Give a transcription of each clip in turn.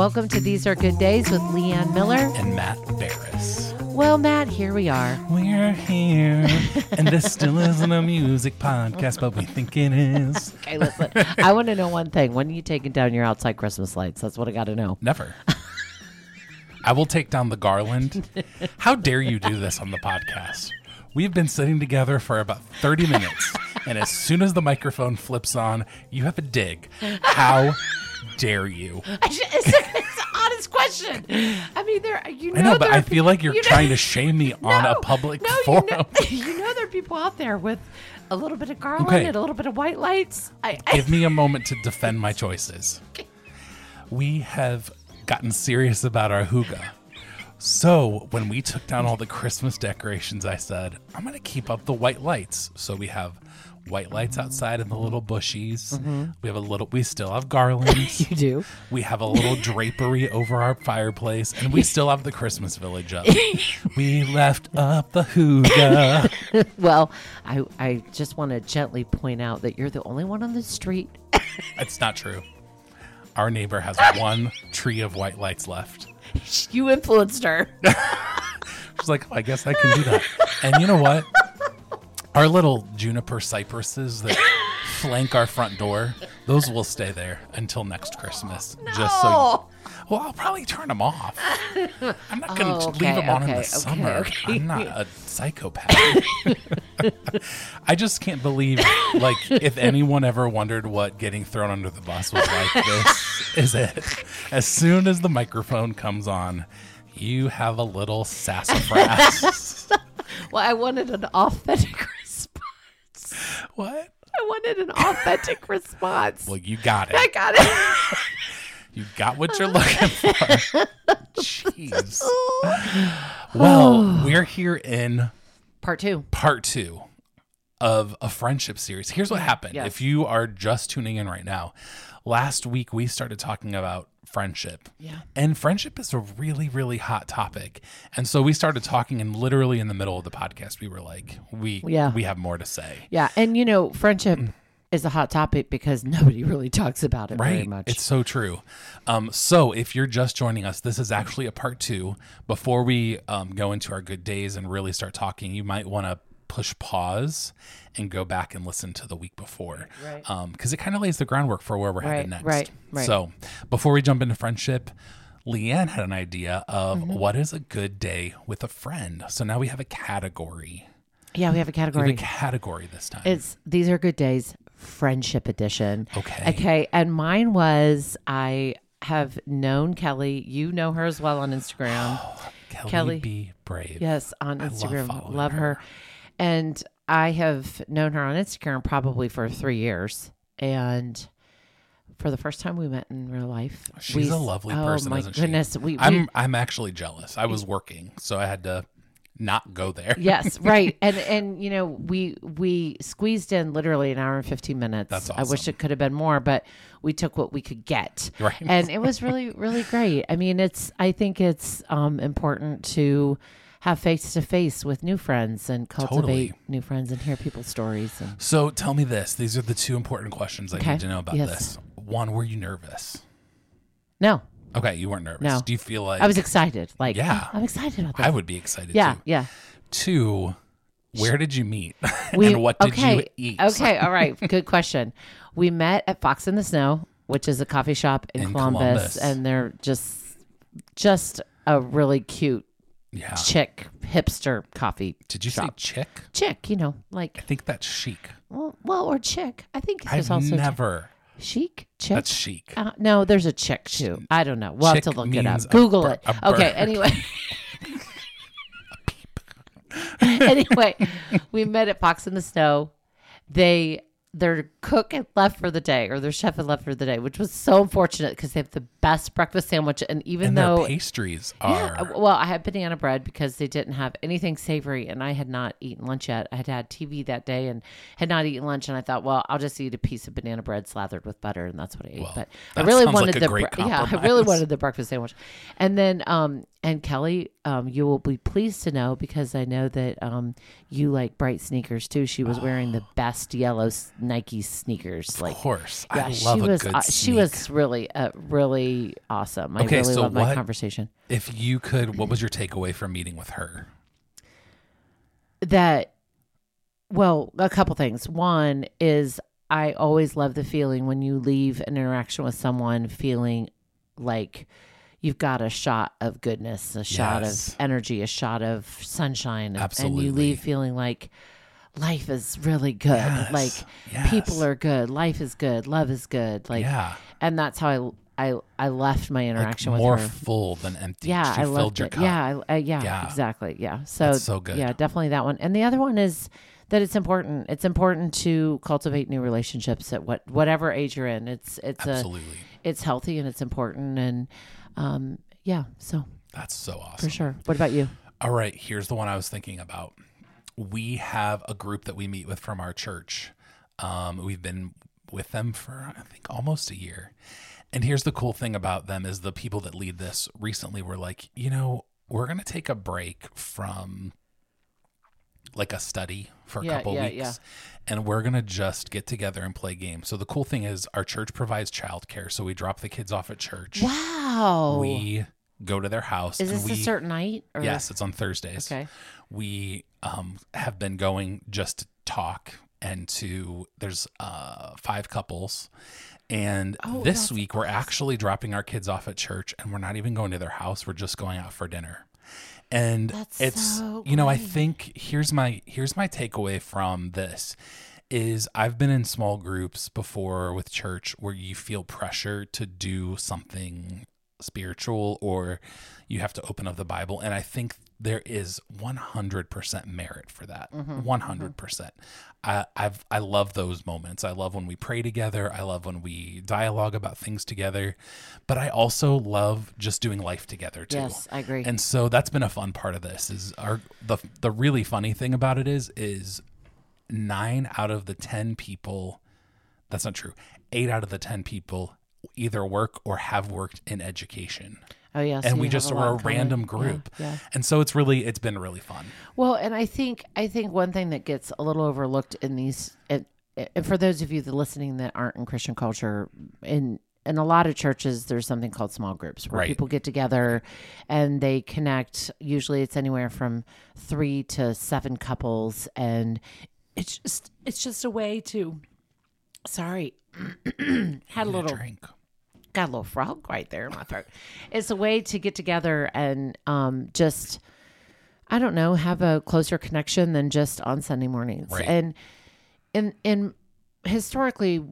Welcome to These Are Good Days with Leanne Miller. and Matt Barris. Well, Matt, here we are. We're here, and this still isn't a music podcast, but we think it is. Okay, listen. I want to know one thing. When are you taking down your outside Christmas lights? That's what I got to know. Never. I will take down the garland. How dare you do this on the podcast? We've been sitting together for about 30 minutes, and as soon as the microphone flips on, you have a dig. How dare you? Should, it's, it's an honest question. I mean, there. You know, I know, but I feel like you're you know- trying to shame me on a No, public no, forum. You know, you know there are people out there with a little bit of garland Okay. and a little bit of white lights. I, I Give me a moment to defend my choices. We have gotten serious about our hygge. So when we took down all the Christmas decorations, I said, I'm going to keep up the white lights. So we have white lights outside in the little bushies. Mm-hmm. We have a little, we still have garlands. you do. we have a little drapery over our fireplace, and we still have the Christmas village up. we left up the hygge. Well, I I just want to gently point out that you're the only one on the street. It's not true. Our neighbor has one tree of white lights left. You influenced her. She's like, oh, I guess I can do that. And you know what? Our little juniper cypresses that flank our front door, those will stay there until next Christmas. Just so. Oh. Well, I'll probably turn them off. I'm not going to Oh, okay, leave them on in the okay, summer. I'm not a psychopath. I just can't believe, like, if anyone ever wondered what getting thrown under the bus was like, this is it. As soon as the microphone comes on, you have a little sassafras. Well, I wanted an authentic. What? I wanted an authentic response. Well, you got it. I got it. You got what you're looking for. Jeez. Well, oh. we're here in Part two. part two of a friendship series. Here's what happened. Yes. If you are just tuning in right now, last week we started talking about friendship. Yeah. And friendship is a really, really hot topic. And so we started talking, and literally in the middle of the podcast, we were like, we, Yeah. we have more to say. Yeah, and you know, friendship is a hot topic because nobody really talks about it very much. It's so true. Um, so if you're just joining us, this is actually a part two. Before we um, go into our good days and really start talking, you might want to push pause and go back and listen to the week before. Right. Because it kind of lays the groundwork for where we're Right, headed next. right, right. So before we jump into friendship, Leanne had an idea of Mm-hmm. what is a good day with a friend. So now we have a category. yeah, we have a We have category. a category this time. It's these are good days, friendship edition. Okay. Okay, and mine was I have known Kelly. You know her as well on Instagram. Kelly, Kelly. be brave. Yes, on love Instagram. following Love, her. And I have known her on Instagram probably for three years. And for the first time we met in real life. She's we, a lovely oh, person, my isn't she? goodness. We, we, I'm I'm actually jealous. I was working, so I had to not go there. yes, right. And and you know, we we squeezed in literally an hour and 15 minutes. That's awesome. I wish it could have been more, but we took what we could get. Right. And it was really really great. I mean, it's I think it's um important to have face to face with new friends and cultivate Totally. new friends and hear people's stories and So tell me this. These are the two important questions I Okay. need to know about Yes. this. One, were you nervous? No, Okay, you weren't nervous. No. Do you feel like I was excited. Like, Yeah. oh, I'm excited about this. I would be excited yeah, too. yeah. Two, where did you meet? We, and what did okay, you eat? Okay, all right. Good question. We met at Fox in the Snow, which is a coffee shop in, In Columbus, Columbus. and they're just just a really cute Yeah. chick hipster coffee Did you shop. say chick? chick. You know, like I think that's chic. well, well or chick. I think there's I've also never. chic chick. That's chic. Uh, no, there's a chick too. I don't know. We'll have to Chick look it up. Google it. Okay. Anyway. anyway, we met at Fox in the Snow. They their cook had left for the day, or their chef had left for the day, which was so unfortunate because they have the best breakfast sandwich. And even and though pastries are. yeah, well, I had banana bread because they didn't have anything savory, and I had not eaten lunch yet. I had had TV that day and had not eaten lunch, and I thought, well, I'll just eat a piece of banana bread slathered with butter, and that's what I ate. Well, but I really sounds like wanted the bre- yeah, I really wanted the breakfast sandwich, and then um and Kelly, um, you will be pleased to know because I know that um you like bright sneakers too. She was wearing the best yellow Nike sneakers. Like, of course. yeah, I love she a was good uh, she was really uh, really awesome. I Okay, really so loved my what- conversation. If you could, what was your takeaway from meeting with her? that well a couple things one is i always love the feeling when you leave an interaction with someone feeling like you've got a shot of goodness a shot Yes. of energy a shot of sunshine and- and you leave feeling like life is really good Yes, like yes. people are good life is good love is good like yeah, and that's how i i, I left my like interaction with more her full than empty. yeah, she I filled your it. cup. Yeah, I, I, yeah, Yeah. exactly. Yeah. So, That's so good. Yeah, definitely that one. And the other one is that it's important. It's important to cultivate new relationships at what whatever age you're in. It's it's a absolutely. it's healthy and it's important and um yeah. So That's so awesome. for sure. What about you? All right, here's the one I was thinking about. We have a group that we meet with from our church. Um, we've been with them for I think almost a year. And here's the cool thing about them is the people that lead this recently were like, you know, we're gonna take a break from like a study for a Yeah, couple yeah, weeks yeah. and we're gonna just get together and play games. So the cool thing is our church provides childcare. So we drop the kids off at church. Wow. We go to their house is this we a certain night? Or? Yes, it's on Thursdays. Okay. We um, have been going just to talk and to there's uh, five couples. And Oh, this week we're actually dropping our kids off at church and we're not even going to their house. We're just going out for dinner. And That's it's so you know, I think here's my here's my takeaway from this is I've been in small groups before with church where you feel pressure to do something spiritual or you have to open up the Bible. And I think there is 100% merit for that. Mm-hmm. 100%. percent I, I've, I love those moments. I love when we pray together. I love when we dialogue about things together. But I also love just doing life together too. Yes, I agree. And so that's been a fun part of this is our the the really funny thing about it is is 9 out of the 10 people that's not true. 8 out of the 10 people either work or have worked in education. oh yeah. so and we just a were a random Yeah, group. yeah. And so it's really it's been really fun. Well, and I think I think one thing that gets a little overlooked in these, and, and for those of you that listening that aren't in Christian culture, in in a lot of churches, there's something called small groups where Right. people get together and they connect. Usually, it's anywhere from three to seven couples, and it's just it's just a way to. Sorry, had a little drink. got a little frog right there in my throat. It's a way to get together and um, just, I don't know, have a closer connection than just on Sunday mornings. Right. And in in historically,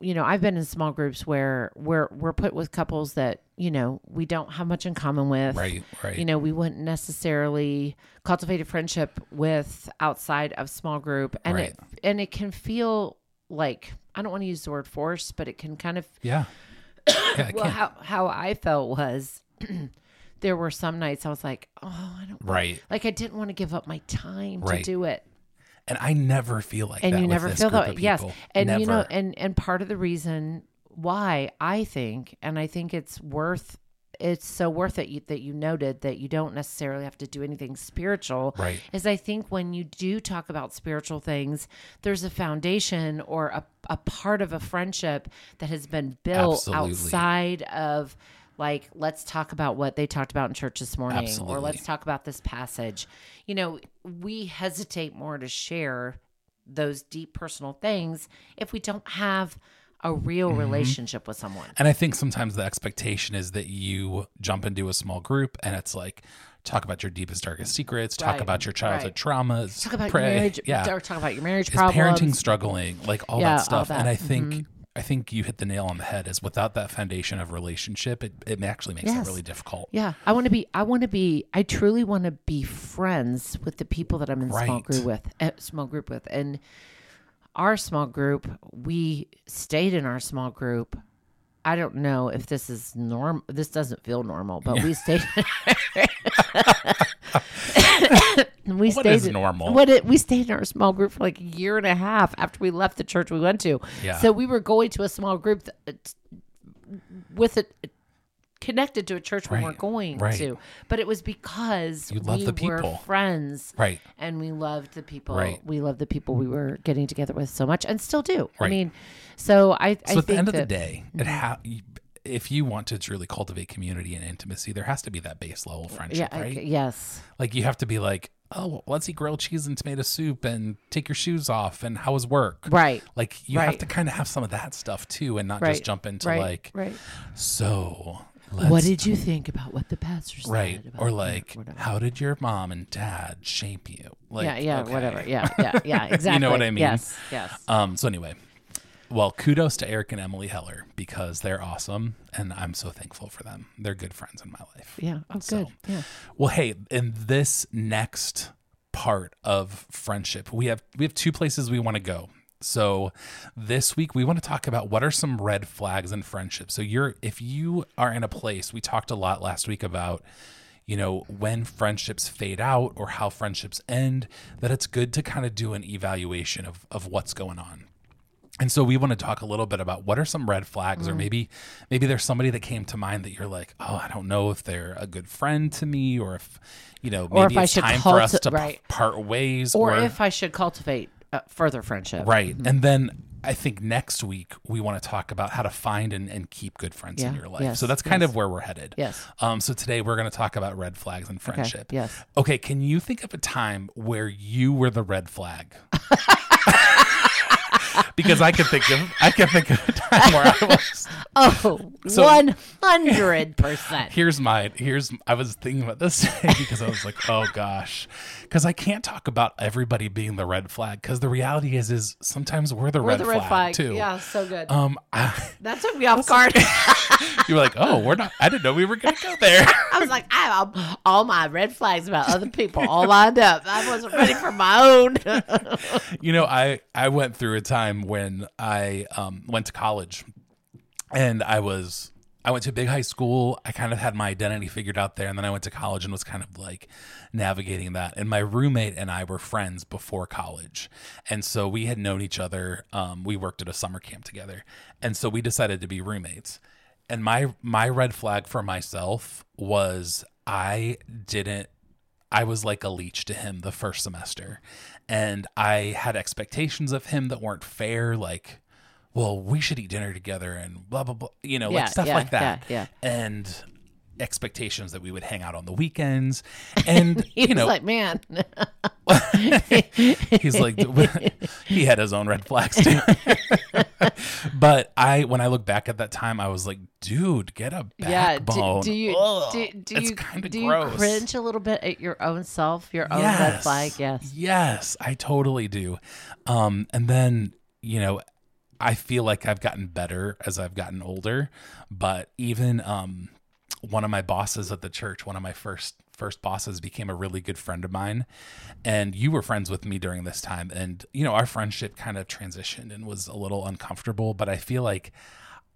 you know, I've been in small groups where we're we're put with couples that you know we don't have much in common with. Right, right. You know, we wouldn't necessarily cultivate a friendship with outside of small group, and Right. it and it can feel like I don't want to use the word force, but it can kind of yeah. Yeah, well, how how I felt was there were some nights I was like, oh, I don't right. like I didn't want to give up my time Right. to do it, And I never feel like and you never feel that. Yes, and you know, and and part of the reason why I think, and I think it's worth. It's so worth it you, that you noted that you don't necessarily have to do anything spiritual. Right. Is I think when you do talk about spiritual things, there's a foundation or a, a part of a friendship that has been built Absolutely. outside of like let's talk about what they talked about in church this morning or let's talk about this passage you know we hesitate more to share those deep personal things if we don't have a real Mm-hmm. relationship with someone And I think sometimes the expectation is that you jump into a small group and it's like talk about your deepest, darkest secrets, talk Right, about your childhood right. traumas, talk about pray. your marriage yeah, or talk about your marriage is problems parenting struggling, like all Yeah, that stuff. And that. I think Mm-hmm. I think you hit the nail on the head. Is without that foundation of relationship, it, it actually makes Yes. it really difficult. yeah i want to be i want to be i truly want to be friends with the people that i'm in small group with uh, small group with and our small group we stayed in our small group i don't know if this is norm this doesn't feel normal but we stayed we What stayed is in- normal? what it, we stayed in our small group for like a year and a half after we left the church we went to Yeah. so we were going to a small group that, with a connected to a church we weren't going right. to. But it was because You love we the were friends. Right. And we loved the people. Right. We loved the people we were getting together with so much and still do. I mean, so I, I So think at the end of the that- day, it mhm. ha- if you want to truly cultivate community and intimacy, there has to be that base level yeah, friendship, I- right? yes. Like you have to be like, oh, let's eat grilled cheese and tomato soup and take your shoes off and how was work? Right. Like you have to kind of have some of that stuff too, and not Right. just jump into right. like, right. so. Let's, What did you think about what the pastor said? right or like how did your mom and dad shape you like yeah, yeah, okay. whatever. Yeah, yeah, yeah, exactly. You know what I mean? Yes, yes. um so anyway well kudos to eric and emily heller because they're awesome and i'm so thankful for them they're good friends in my life Yeah. Oh, So- good. Yeah. well hey in this next part of friendship we have we have two places we want to go so this week we want to talk about what are some red flags in friendship so you're if you are in a place we talked a lot last week about you know when friendships fade out or how friendships end that it's good to kind of do an evaluation of of what's going on and so we want to talk a little bit about what are some red flags, Mm. or maybe maybe there's somebody that came to mind that you're like, oh, I don't know if they're a good friend to me, or if you know maybe it's time for us to right. part ways, Or, if I should cultivate uh, further friendship. right. And then I think next week we want to talk about how to find and, and keep good friends in your life. yes, so that's kind yes. of where we're headed. Yes. Um. So today we're going to talk about red flags Okay. friendship. Yes. Okay. Can you think of a time where you were the red flag? because I can think of I can think of a time where I was. Oh, So- 100%. Here's my here's I was thinking about this today because I was like, oh gosh, because I can't talk about everybody being the red flag because the reality is is sometimes we're the, We're red, the red flag, flag. too. Yeah, so good. Um, I, that took me off guard. you were like, oh, we're not. I didn't know we were gonna go there. I was like, I have all, all my red flags about other people all lined up. I wasn't ready for my own. you know, I I went through a time when I um went to college, and I was I went to a big high school. I kind of had my identity figured out there, and then I went to college and was kind of like navigating that. And my roommate and I were friends before college, and so we had known each other. Um, we worked at a summer camp together, and so we decided to be roommates. And my my red flag for myself was I didn't I was like a leech to him the first semester. And I had expectations of him that weren't fair, like, well, we should eat dinner together and blah, blah, blah, you know, Yeah, like stuff yeah, like that. yeah, And expectations that we would hang out on the weekends. And, He you know, like, man, he's like, he had his own red flags too. but I, when I look back at that time, I was like, dude, get a backbone. yeah. Do, do you Ugh, do, do you do gross. you cringe a little bit at your own self, your own red flag? Yes. Yes, I totally do. Um, and then, you know, I feel like I've gotten better as I've gotten older, but even um one of my bosses at the church, one of my first first bosses became a really good friend of mine and you were friends with me during this time and you know our friendship kind of transitioned and was a little uncomfortable but i feel like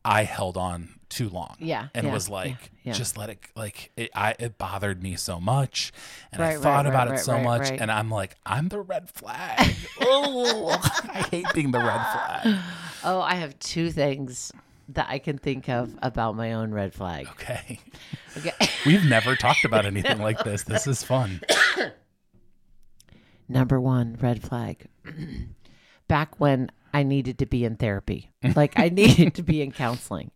i held on too long Yeah, and yeah, was like yeah, yeah. just let it like it I it bothered me so much and I thought right, about right, it so right, much right. and I'm like I'm the red flag. oh, I hate being the red flag. Oh, I have two things that I can think of about my own red flag. Okay. Okay. We've never talked about anything like this. This is fun. Number one, red flag. Back when I needed to be in therapy, like I needed to be in counseling.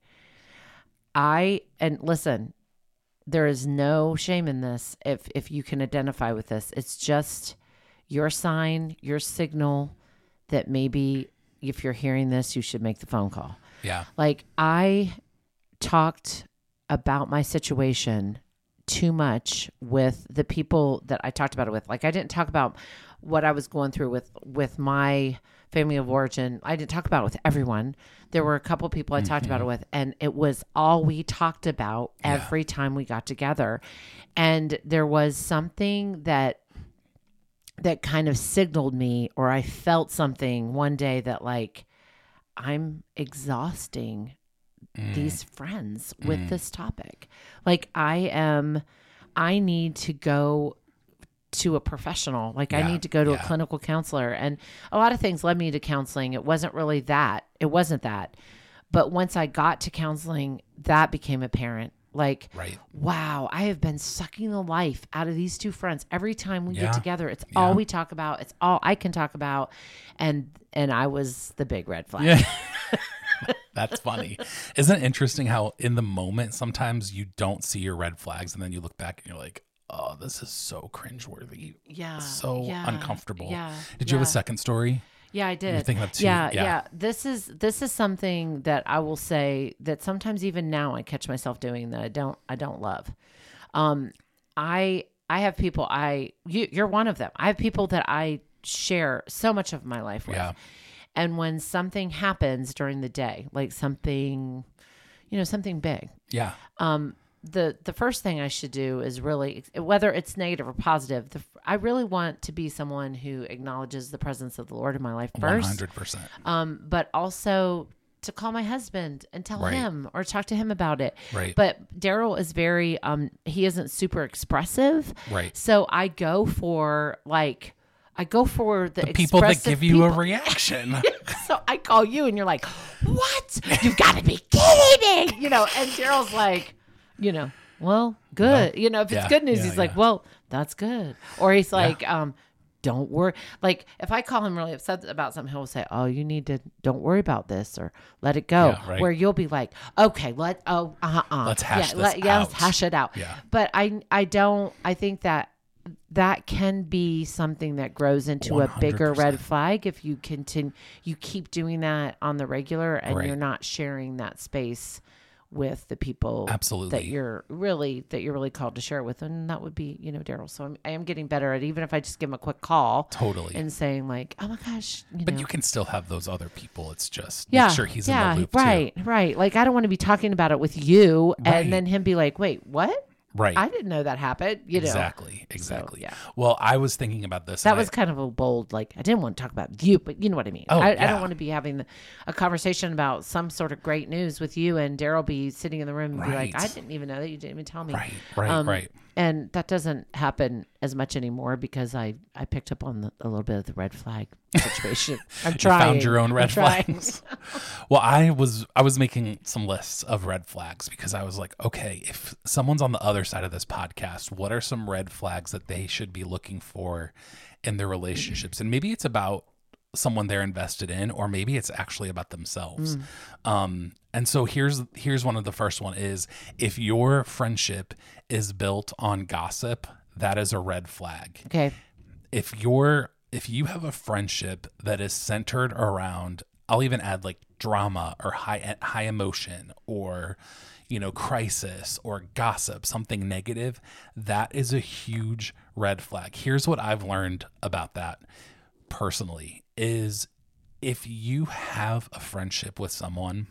I, and listen, there is no shame in this if if you can identify with this. It's just your sign, your signal that maybe if you're hearing this, you should make the phone call. Yeah. Like I talked about my situation too much with the people that I talked about it with. Like I didn't talk about what I was going through with with my family of origin. I didn't talk about it with everyone. There were a couple people I talked about it mm-hmm. with and it was all we talked about every time we got together. And there was something that that kind of signaled me or I felt something one day that like I'm exhausting these mm. friends with mm. this topic. Like I am I need to go to a professional. Like I need to go to yeah. a clinical counselor and a lot of things led me to counseling. It wasn't really that. It wasn't that. But once I got to counseling, that became apparent. Like, Right. wow, I have been sucking the life out of these two friends every time we Yeah. get together. It's Yeah. all we talk about. It's all I can talk about, and and I was the big red flag. Yeah. That's funny. Isn't it interesting how in the moment sometimes you don't see your red flags and then you look back and you're like, oh, this is so cringeworthy. Yeah, So yeah, uncomfortable. Yeah, Did you have a second story? Yeah, I did. two- Yeah, yeah. yeah, This is this is something that I will say that sometimes even now I catch myself doing that I don't I don't love. Um, I I have people I you, you're one of them. I have people that I share so much of my life with. Yeah. And when something happens during the day, like something, you know, something big, Yeah. um, the the first thing I should do is really whether it's negative or positive. The, I really want to be someone who acknowledges the presence of the Lord in my life first, 100%. um, but also to call my husband and tell Right. him or talk to him about it. Right. But Daryl is very um, he isn't super expressive, Right. so I go for like. I go for the, The people that give you a reaction. So I call you and you're like, what? You've got to be kidding. You know, and Daryl's like, you know, well, good. you know, if it's yeah, good news, yeah, he's like, yeah. well, that's good. Or he's like, um, don't worry. Like if I call him really upset about something, he'll say, oh, you need to, don't worry about this or let it go. Right. Where you'll be like, okay, let, oh, uh, uh. Let's hash yeah, this let, yeah, let's hash it out. Yeah. But I, I don't, I think that that can be something that grows into a bigger 100%. red flag if you continue you keep doing that on the regular and Right. you're not sharing that space with the people Absolutely. that you're really that you're really called to share with and that would be you know daryl so I'm, i am getting better at even if i just give him a quick call Totally. and saying like oh my gosh you but know you can still have those other people. It's just yeah, make sure he's yeah, in the loop right, right. Like I don't want to be talking about it with you, Right. and then him be like, "Wait, what? Right. I didn't know that happened." You know, exactly. Exactly. yeah. Well, I was thinking about this. That and I- was kind of a bold, like I didn't want to talk about you, but you know what I mean. Oh, I, I don't want to be having the, a conversation about some sort of great news with you and Daryl be sitting in the room and be like, I didn't even know that you didn't even tell me. right. Right. Um, right. And that doesn't happen as much anymore because I, I picked up on the, a little bit of the red flag situation. I'm trying. You found your own red flags. well, I was I was making some lists of red flags because I was like, okay, if someone's on the other side of this podcast, what are some red flags that they should be looking for in their relationships? And maybe it's about someone they're invested in or maybe it's actually about themselves. Um and so here's here's one of the first one is if your friendship is built on gossip, that is a red flag Okay. if you're if you have a friendship that is centered around I'll even add like drama or high high emotion or you know crisis or gossip something negative that is a huge red flag here's what I've learned about that personally is if you have a friendship with someone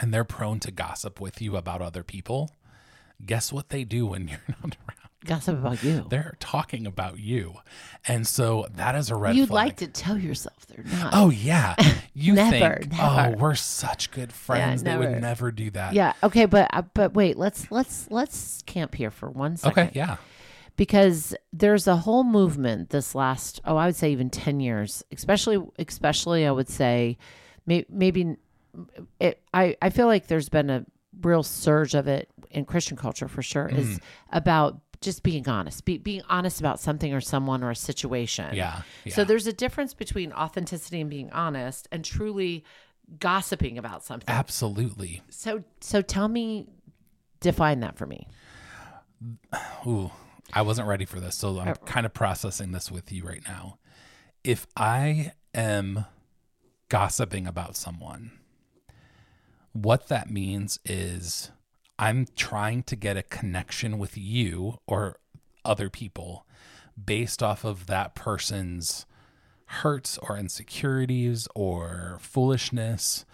and they're prone to gossip with you about other people guess what they do when you're not around Gossip about you. they're talking about you. And so that is a red You'd flag. like to tell yourself they're not. Oh yeah. You Never, think, never. oh, we're such good friends. they would never. never do that. Yeah. Okay. But uh, but wait. Let's let's let's camp here for one second. Okay, yeah. Because there's a whole movement this last oh i would say even 10 years especially especially i would say may, maybe it i i feel like there's been a real surge of it in christian culture for sure Mm. is about just being honest be, being honest about something or someone or a situation Yeah. yeah. so there's a difference between authenticity and being honest and truly gossiping about something Absolutely. so so tell me define that for me Ooh, I wasn't ready for this. So I'm kind of processing this with you right now. If I am gossiping about someone, what that means is I'm trying to get a connection with you or other people based off of that person's hurts or insecurities or foolishness.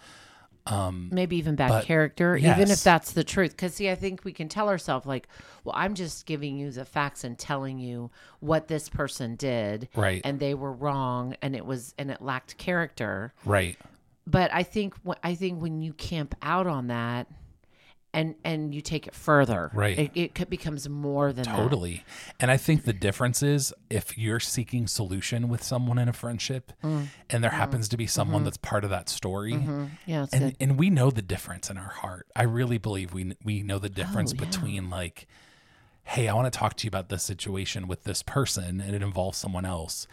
Um, maybe even bad But- character, even if that's the truth. Because see, I think we can tell ourselves like, well, I'm just giving you the facts and telling you what this person did, Right. And they were wrong, and it was and it lacked character. Right. But I think I think when you camp out on that, and and you take it further. Right. It, it could, becomes more than that. Totally. And I think the difference is if you're seeking solution with someone in a friendship Mm. and there happens to be someone Mm-hmm. that's part of that story. Yeah, it's And, good. and we know the difference in our heart. I really believe we we know the difference Oh, yeah. between like, hey, I want to talk to you about this situation with this person, and it involves someone else,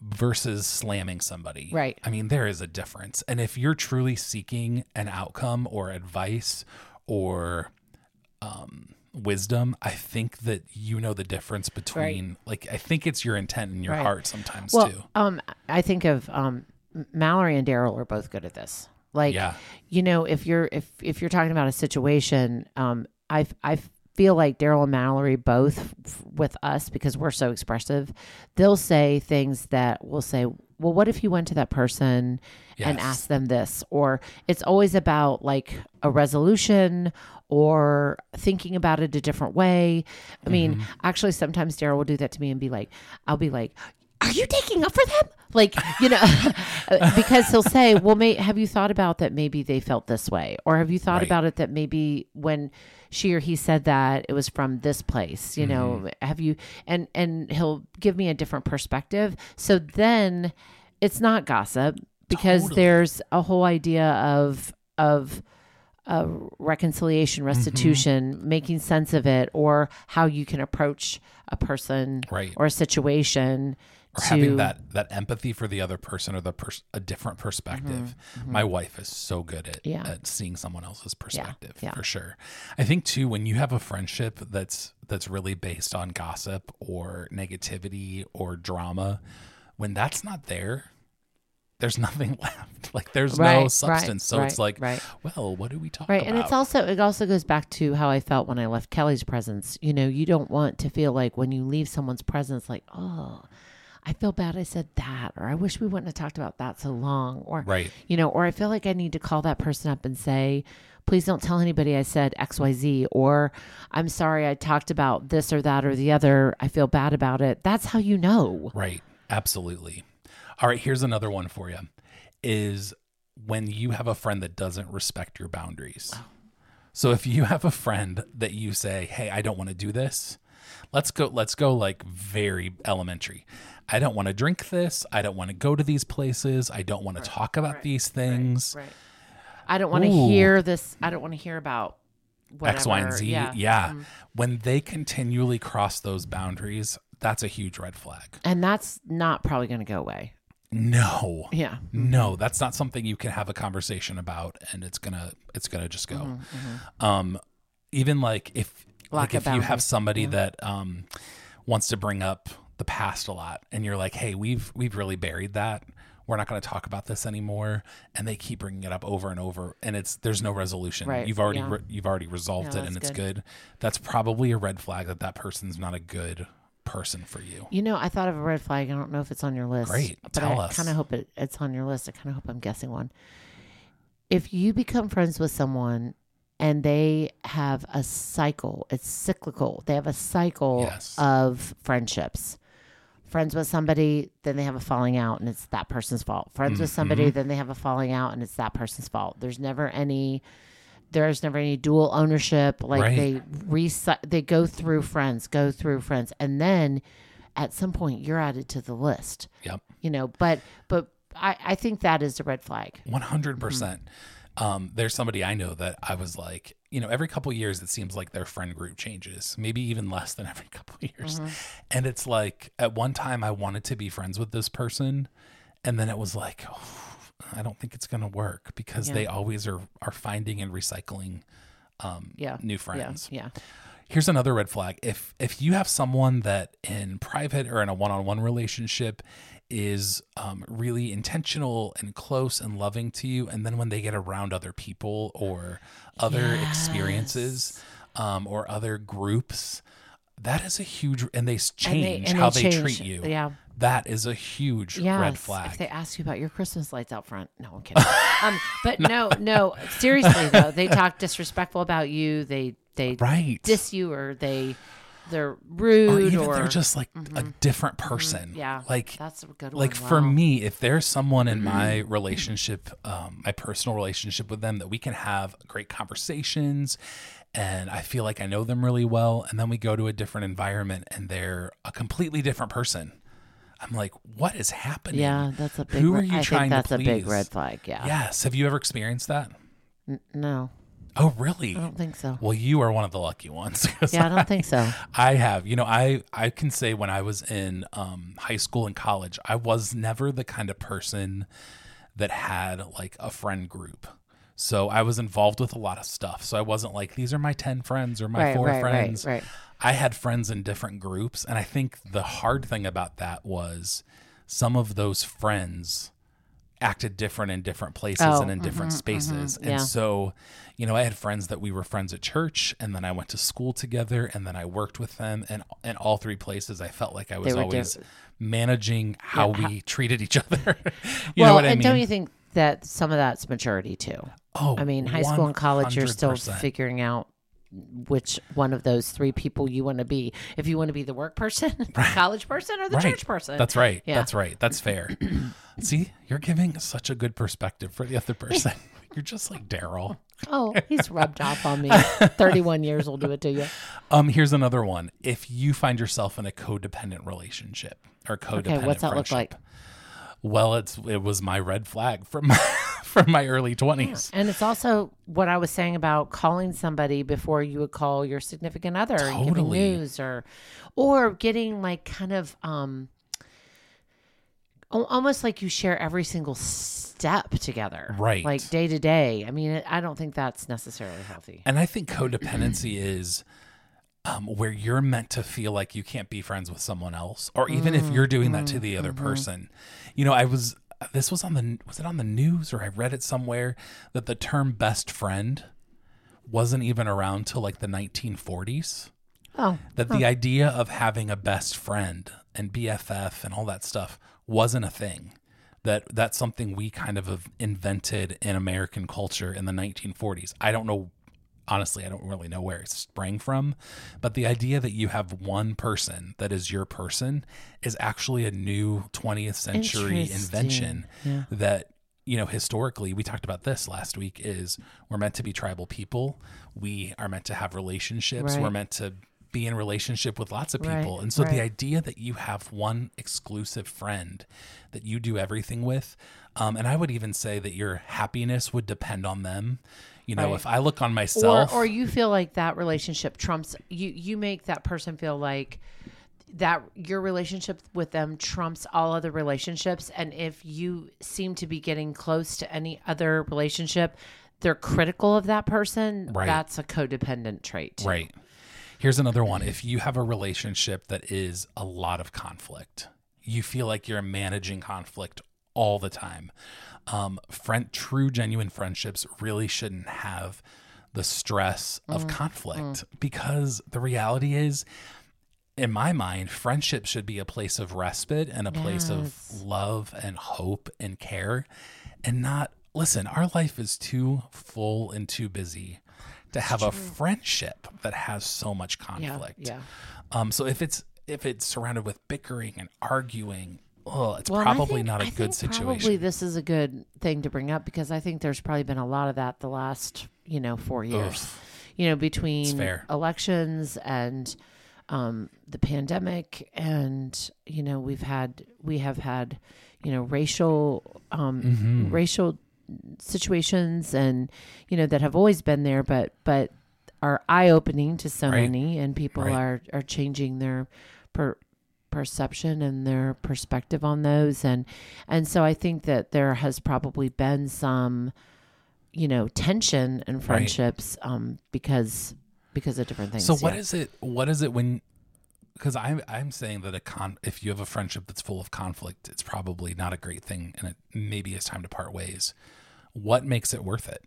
versus slamming somebody. Right. I mean, there is a difference. And if you're truly seeking an outcome or advice or um, wisdom, I think that you know the difference between like I think it's your intent and your Right. heart sometimes Well, too. um, I think of um, Mallory and Daryl are both good at this. Like, Yeah. you know, if you're if if you're talking about a situation, um, I I feel like Daryl and Mallory both f- with us because we're so expressive, they'll say things that will say, well, what if you went to that person and asked them this? Or it's always about like a resolution or thinking about it a different way. I mean, Mm-hmm. actually, sometimes Daryl will do that to me and be like, I'll be like, are you taking up for them? Like, you know, because he'll say, well, may, have you thought about that maybe they felt this way? Or have you thought Right. about it that maybe when she or he said that it was from this place, you know, Mm-hmm. have you, and, and he'll give me a different perspective. So then it's not gossip because Totally. there's a whole idea of, of, uh, reconciliation, Mm-hmm. restitution, making sense of it, or how you can approach a person Right. or a situation or to having that that empathy for the other person or the pers- a different Mm-hmm. perspective. My wife is so good at Yeah. at seeing someone else's perspective yeah. for sure. I think too when you have a friendship that's that's really based on gossip or negativity or drama, when that's not there, there's nothing left. Like there's Right, no right, substance. so it's like, right. well, what do we talk right about? and it's also it also goes back to how i felt when i left kelly's presence you know you don't want to feel like when you leave someone's presence like oh i feel bad i said that or i wish we wouldn't have talked about that so long or Right. you know or i feel like i need to call that person up and say please don't tell anybody i said xyz or i'm sorry i talked about this or that or the other i feel bad about it that's how you know Right. Absolutely. All right, here's another one for you. Is when you have a friend that doesn't respect your boundaries. Oh. So if you have a friend that you say, "Hey, I don't want to do this." Let's go let's go like very elementary. I don't want to drink this. I don't want to go to these places. I don't want to talk about these things. right i don't want to hear this i don't want to hear about X, Y, and. Z. yeah yeah. Mm-hmm. When they continually cross those boundaries, that's a huge red flag. and that's not probably going to go away No. yeah mm-hmm. No, that's not something you can have a conversation about, and it's gonna it's gonna just go. Mm-hmm, um, even like if Lack like if you have boundaries. somebody that um wants to bring up the past a lot, and you're like, hey, we've we've really buried that. We're not going to talk about this anymore, and they keep bringing it up over and over, and it's there's no resolution. Right, You've already yeah. re- you've already resolved it, and it's good. That's probably a red flag that that person's not a good person for you. You know, I thought of a red flag. I don't know if it's on your list. Great. But Tell I kind of hope it, it's on your list. I kind of hope I'm guessing one. If you become friends with someone and they have a cycle, it's cyclical. They have a cycle Yes. of friendships. Friends with somebody, then they have a falling out and it's that person's fault. Friends with somebody, Mm-hmm. then they have a falling out and it's that person's fault. There's never any there's never any dual ownership. Like Right. they recy- they go through friends, go through friends, and then at some point you're added to the list. Yep. You know, but but I, I think that is a red flag. One hundred percent. Um, there's somebody I know that I was like, you know, every couple years it seems like their friend group changes, maybe even less than every couple years. And it's like at one time I wanted to be friends with this person, and then it was like, oh, I don't think it's gonna work because Yeah. they always are are finding and recycling um, Yeah. new friends. Yeah. Yeah. Here's another red flag. If if you have someone that in private or in a one-on-one relationship is um, really intentional and close and loving to you, and then when they get around other people or other experiences um, or other groups, that is a huge and they s- And they- change and how they they, change. treat you. Yeah. That is a huge Yes. red flag. If they ask you about your Christmas lights out front, no, I'm kidding. um, but no, no, seriously though, they talk disrespectful about you. They they right. diss you or they they're rude or or, they're just like a different person. Mm-hmm. yeah. Like that's a good like one. for me, if there's someone in my relationship, um, my personal relationship with them that we can have great conversations and I feel like I know them really well, and then we go to a different environment and they're a completely different person. I'm like, what is happening? Yeah, that's a big. Who are re- you I trying think to that's a big red flag. Yeah. Yes. Have you ever experienced that? N- no, Oh, really? I don't think so. Well, you are one of the lucky ones. Yeah, I don't think so. I have. You know, I I can say when I was in um, high school and college, I was never the kind of person that had like a friend group. So I was involved with a lot of stuff. So I wasn't like these are my 10 friends or my Right, four right, right, friends. right. I had friends in different groups, and I think the hard thing about that was some of those friends acted different in different places Oh, and in different mm-hmm, mm-hmm, spaces. yeah. And so, you know, I had friends that we were friends at church and then I went to school together and then I worked with them and in all three places I felt like I was always diff- managing how Yeah, we treated each other. you well, know what I and mean? don't you think that some of that's maturity too? oh, I mean, high school and college, you're still figuring out which one of those three people you want to be. If you want to be the work person, the college person, or the Right. church person. That's right. Yeah. That's right. That's fair. See, you're giving such a good perspective for the other person. you're just like Daryl. oh, he's rubbed off on me. 31 years will do it to you. Um, here's another one. If you find yourself in a codependent relationship or codependent Okay, what's that look friendship, like? Well, it's it was my red flag from my from my early twenties. And it's also what I was saying about calling somebody before you would call your significant other and giving news or or getting like kind of um almost like you share every single step together. Right. Like day to day. I mean, I don't think that's necessarily healthy. And I think codependency is um, where you're meant to feel like you can't be friends with someone else, or even if you're doing that to the other person. You know, I was this was on the was it on the news or I read it somewhere that the term best friend wasn't even around till like the 1940s. Oh, that the oh. idea of having a best friend and BFF and all that stuff wasn't a thing. That that's something we kind of have invented in American culture in the 1940s. I don't know honestly, I don't really know where it sprang from, but the idea that you have one person that is your person is actually a new 20th century invention Yeah. that you know historically we talked about this last week is we're meant to be tribal people we are meant to have relationships Right. we're meant to be in relationship with lots of Right, people and so right. the idea that you have one exclusive friend that you do everything with um, and i would even say that your happiness would depend on them you know Right. if i look on myself or you feel like that relationship trumps you you make that person feel like that your relationship with them trumps all other relationships and if you seem to be getting close to any other relationship they're critical of that person Right. that's a codependent trait. Right. Here's another one. If you have a relationship that is a lot of conflict, you feel like you're managing conflict all the time. Um, friend, true, genuine friendships really shouldn't have the stress of conflict because the reality is, in my mind, friendship should be a place of respite and a place of love and hope and care, and not. Listen, our life is too full and too busy to have a friendship that has so much conflict. yeah Um, so if it's if it's surrounded with bickering and arguing, oh, it's Well, probably think- not a I good think situation. Probably this is a good thing to bring up because I think there's probably been a lot of that the last, you know, four years. You know, between elections and um, the pandemic, and you know, we've had we have had, you know, racial um, Mm-hmm. racial situations, and you know that have always been there, but but are eye opening to so Right. many, and people Right. are are changing their per perception and their perspective on those and and so I think that there has probably been some you know tension in friendships um because because of different things So what yeah. is it? What is it when? Because I'm I'm saying that a con if you have a friendship that's full of conflict, it's probably not a great thing, and it maybe it's time to part ways. What makes it worth it?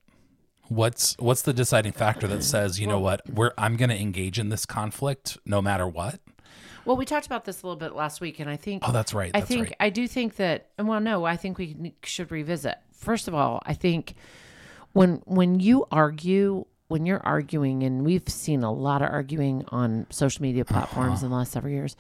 What's what's the deciding factor that says you know what we're I'm going to engage in this conflict no matter what? well we talked about this a little bit last week and I think Oh, that's right. I think right. I do think that well no I think we should revisit first of all I think when when you argue when you're arguing, and we've seen a lot of arguing on social media uh-huh. platforms in the last several years,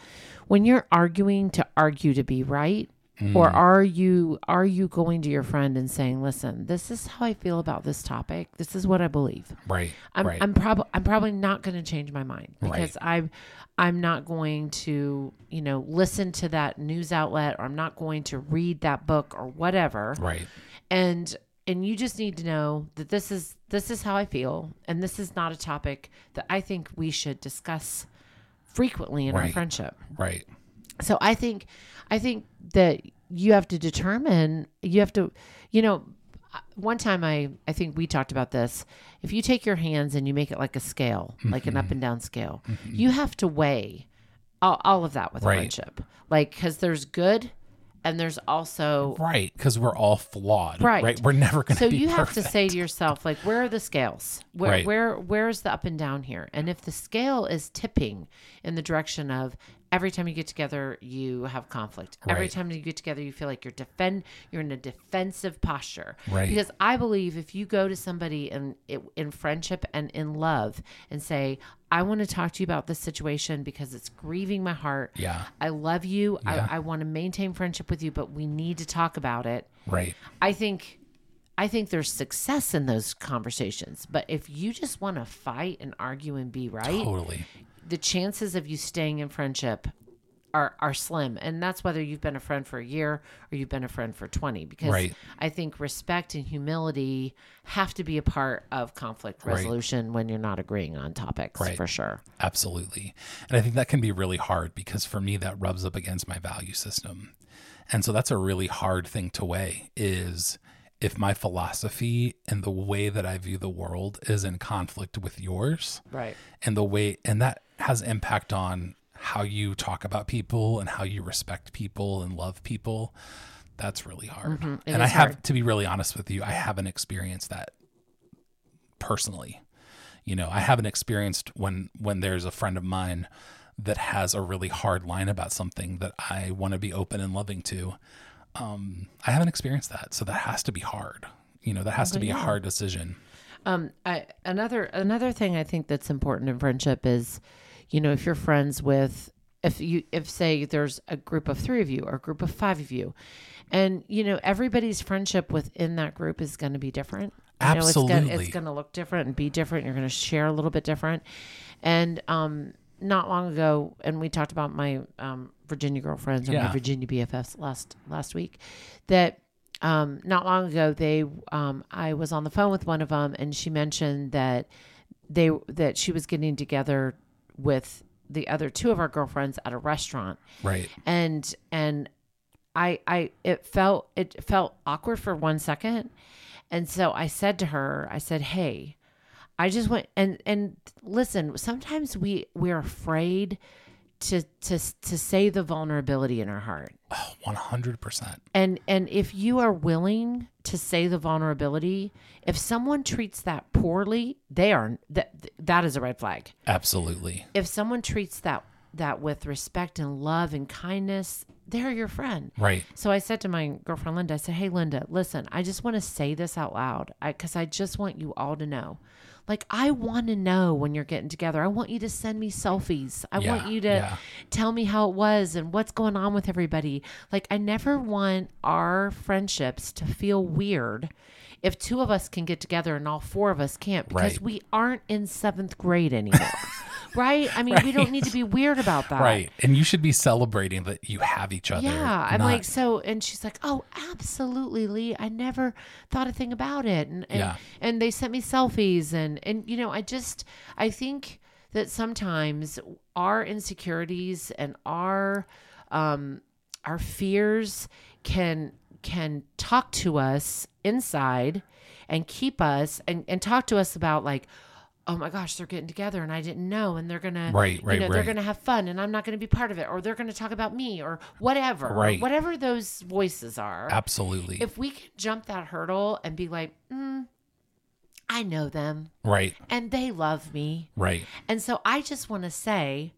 when you're arguing to argue to be right, or mm. are you are you going to your friend and saying, "Listen, this is how I feel about this topic. This is what I believe." Right. I'm right. I'm probably I'm probably not going to change my mind because I'm I'm not going to you know listen to that news outlet or I'm not going to read that book or whatever. right. And and you just need to know that this is this is how I feel and this is not a topic that I think we should discuss frequently in our friendship. Right. So I think I think that you have to determine you have to you know uh, one time I I think we talked about this if you take your hands and you make it like a scale like an up mm-hmm. and down scale mm-hmm. you have to weigh all, all of that with Right. friendship like cuz there's good and there's also Right. Because we're all flawed. Right. Right. We're never going to so you have perfect. to say to yourself like where are the scales where Right. where where's the up and down here and if the scale is tipping in the direction of every time you get together you have conflict every time you get together you feel like you're defend you're in a defensive posture Right. because i believe if you go to somebody in in friendship and in love and say i want to talk to you about this situation because it's grieving my heart Yeah. i love you Yeah. I, I want to maintain friendship with you but we need to talk about it Right. I think I think there's success in those conversations. But if you just want to fight and argue and be right, Totally. The chances of you staying in friendship are are slim. And that's whether you've been a friend for a year or you've been a friend for 20 because Right. I think respect and humility have to be a part of conflict Right. resolution when you're not agreeing on topics Right. for sure. Absolutely. And I think that can be really hard because for me that rubs up against my value system. And so that's a really hard thing to weigh is if my philosophy and the way that I view the world is in conflict with yours Right. and the way and that has impact on how you talk about people and how you respect people and love people. That's really hard. Mm-hmm. And I have hard. to be really honest with you, I haven't experienced that personally. You know, I haven't experienced when when there's a friend of mine that has a really hard line about something that I want to be open and loving to. Um, I haven't experienced that, so that has to be hard. You know, that has to be a hard decision. Um, I, another another thing I think that's important in friendship is, you know, if you're friends with, if you if say there's a group of three of you or a group of five of you, and you know everybody's friendship within that group is going to be different. You know, Absolutely. it's going to look different and be different. You're going to share a little bit different, and um, not long ago, and we talked about my um, Virginia girlfriends or my Virginia BFFs last last week, that um, not long ago they um, I was on the phone with one of them and she mentioned that they that she was getting together with the other two of our girlfriends at a restaurant. Right. and and I I it felt it felt awkward for one second. And so I said to her I said hey I just went and and listen sometimes we we're afraid to to to say the vulnerability in our heart Oh, 100%. and and if you are willing to say the vulnerability if someone treats that poorly they are that that is a red flag Absolutely. if someone treats that that with respect and love and kindness they're your friend Right. so i said to my girlfriend linda i said hey linda listen i just want to say this out loud because I, just want you all to know like i want to know when you're getting together i want you to send me selfies i want you to yeah. tell me how it was and what's going on with everybody like i never want our friendships to feel weird if two of us can get together and all four of us can't because Right. we aren't in seventh grade anymore right i mean we don't need to be weird about that Right. And you should be celebrating that you have each other. yeah, I'm not- like so, and she's like, "Oh, absolutely, Lee. I never thought a thing about it." And and, Yeah. and they sent me selfies, and and you know, I just I think that sometimes our insecurities and our um our fears can can talk to us inside and keep us and and talk to us about like. Oh my gosh, they're getting together and I didn't know, and they're gonna, Right, you right, they're gonna have fun, and I'm not gonna be part of it, or they're gonna talk about me, or whatever, Right. whatever those voices are. Absolutely. If we can jump that hurdle and be like, mm, I know them right. and they love me, Right. and so I just want to say,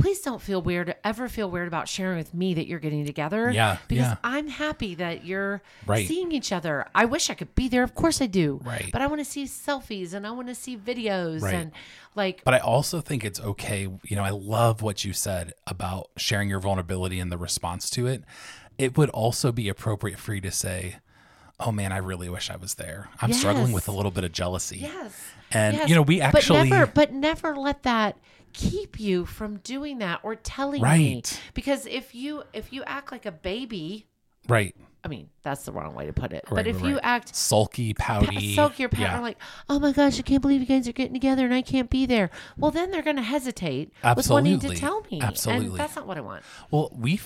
please don't feel weird, ever feel weird about sharing with me that you're getting together. Yeah, Because yeah. I'm happy that you're Right. seeing each other. I wish I could be there. Of course I do. Right. But I want to see selfies and I want to see videos Right. and like, But I also think it's okay. You know, I love what you said about sharing your vulnerability and the response to it. It would also be appropriate for you to say, Oh man, I really wish I was there. I'm struggling with a little bit of jealousy. yes. And, yes. you know, we actually. But never, but never let that keep you from doing that or telling me. Right. Because if you if you act like a baby, right. I mean, that's the wrong way to put it. Right, but if right, you act Sulky, pouty. soak your partner yeah. like, oh my gosh, I can't believe you guys are getting together and I can't be there. Well, then they're going to hesitate with wanting to tell me. Absolutely. And that's not what I want. Well, we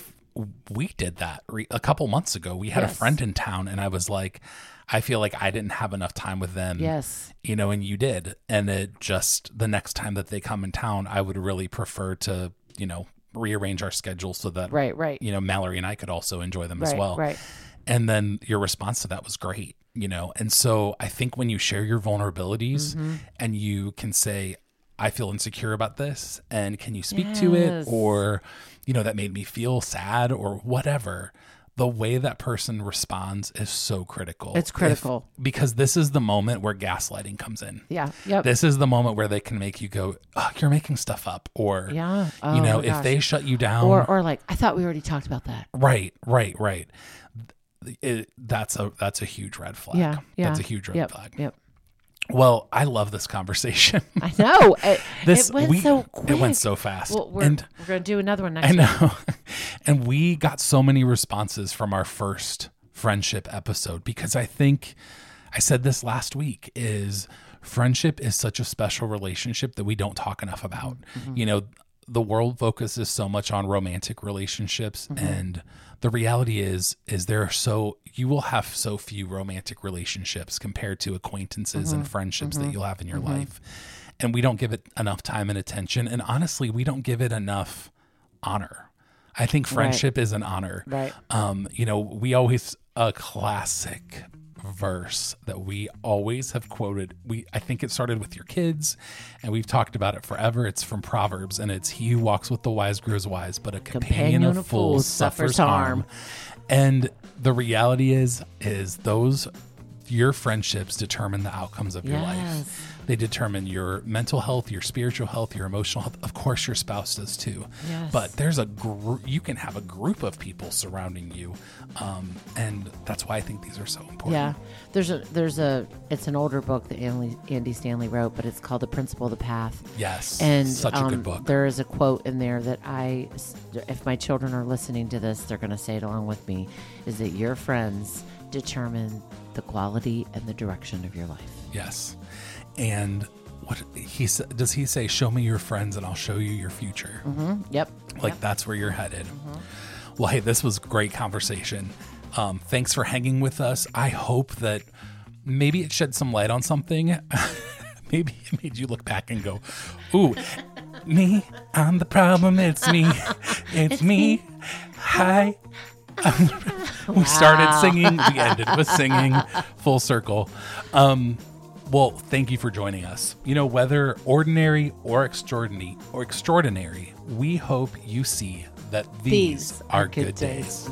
we did that re- a couple months ago. We had a friend in town, and I was like, I feel like I didn't have enough time with them. Yes. you know, and you did, and it just the next time that they come in town, I would really prefer to, you know, rearrange our schedule so that Right, right. you know Mallory and I could also enjoy them as well. right. And then your response to that was great, you know. And so I think when you share your vulnerabilities Mm-hmm. and you can say, I feel insecure about this, and can you speak to it? Or, you know, that made me feel sad or whatever. The way that person responds is so critical. It's critical. If- because this is the moment where gaslighting comes in. Yeah. Yep. This is the moment where they can make you go, oh, you're making stuff up. Or, yeah. you Oh know, if gosh. they shut you down. or or like I thought we already talked about that. Right, right, right. It, that's a that's a huge red flag. Yeah. Yeah. that's a huge red yep, flag. Yep. Well, I love this conversation. I know. It, this it went we, so quick. It went so fast. Well, we're, and we're going to do another one next I know, and we got so many responses from our first friendship episode because I think I said this last week is friendship is such a special relationship that we don't talk enough about. Mm-hmm. You know, the world focuses so much on romantic relationships Mm-hmm. and the reality is is there are so you will have so few romantic relationships compared to acquaintances Mm-hmm. and friendships that you'll have in your life. And we don't give it enough time and attention and honestly, we don't give it enough honor. I think friendship is an honor. Right. Um, you know, we always a classic verse that we always have quoted. We I think it started with your kids and we've talked about it forever. It's from Proverbs and it's he who walks with the wise grows wise, but a companion, of fools suffers harm. And the reality is is those your friendships determine the outcomes of your life. They determine your mental health, your spiritual health, your emotional health. Of course, your spouse does too. Yes. But there's a group. You can have a group of people surrounding you, um, and that's why I think these are so important. Yeah, there's a there's a it's an older book that Andy, Andy Stanley wrote, but it's called The Principle of the Path. Yes. And such a um, good book. There is a quote in there that I, if my children are listening to this, they're going to say it along with me. Is that your friends determine the quality and the direction of your life? Yes. And what he does he say? Show me your friends, and I'll show you your future. Mm-hmm. Yep. Like that's where you're headed. Well, hey, this was great conversation. Um, thanks for hanging with us. I hope that maybe it shed some light on something. maybe it made you look back and go, "Ooh, me, I'm the problem. It's me, it's me." Hi. we started singing. We ended with singing. Full circle. Um, well, thank you for joining us. You know, whether ordinary or extraordinary or extraordinary, we hope you see that these, These are, are good good days.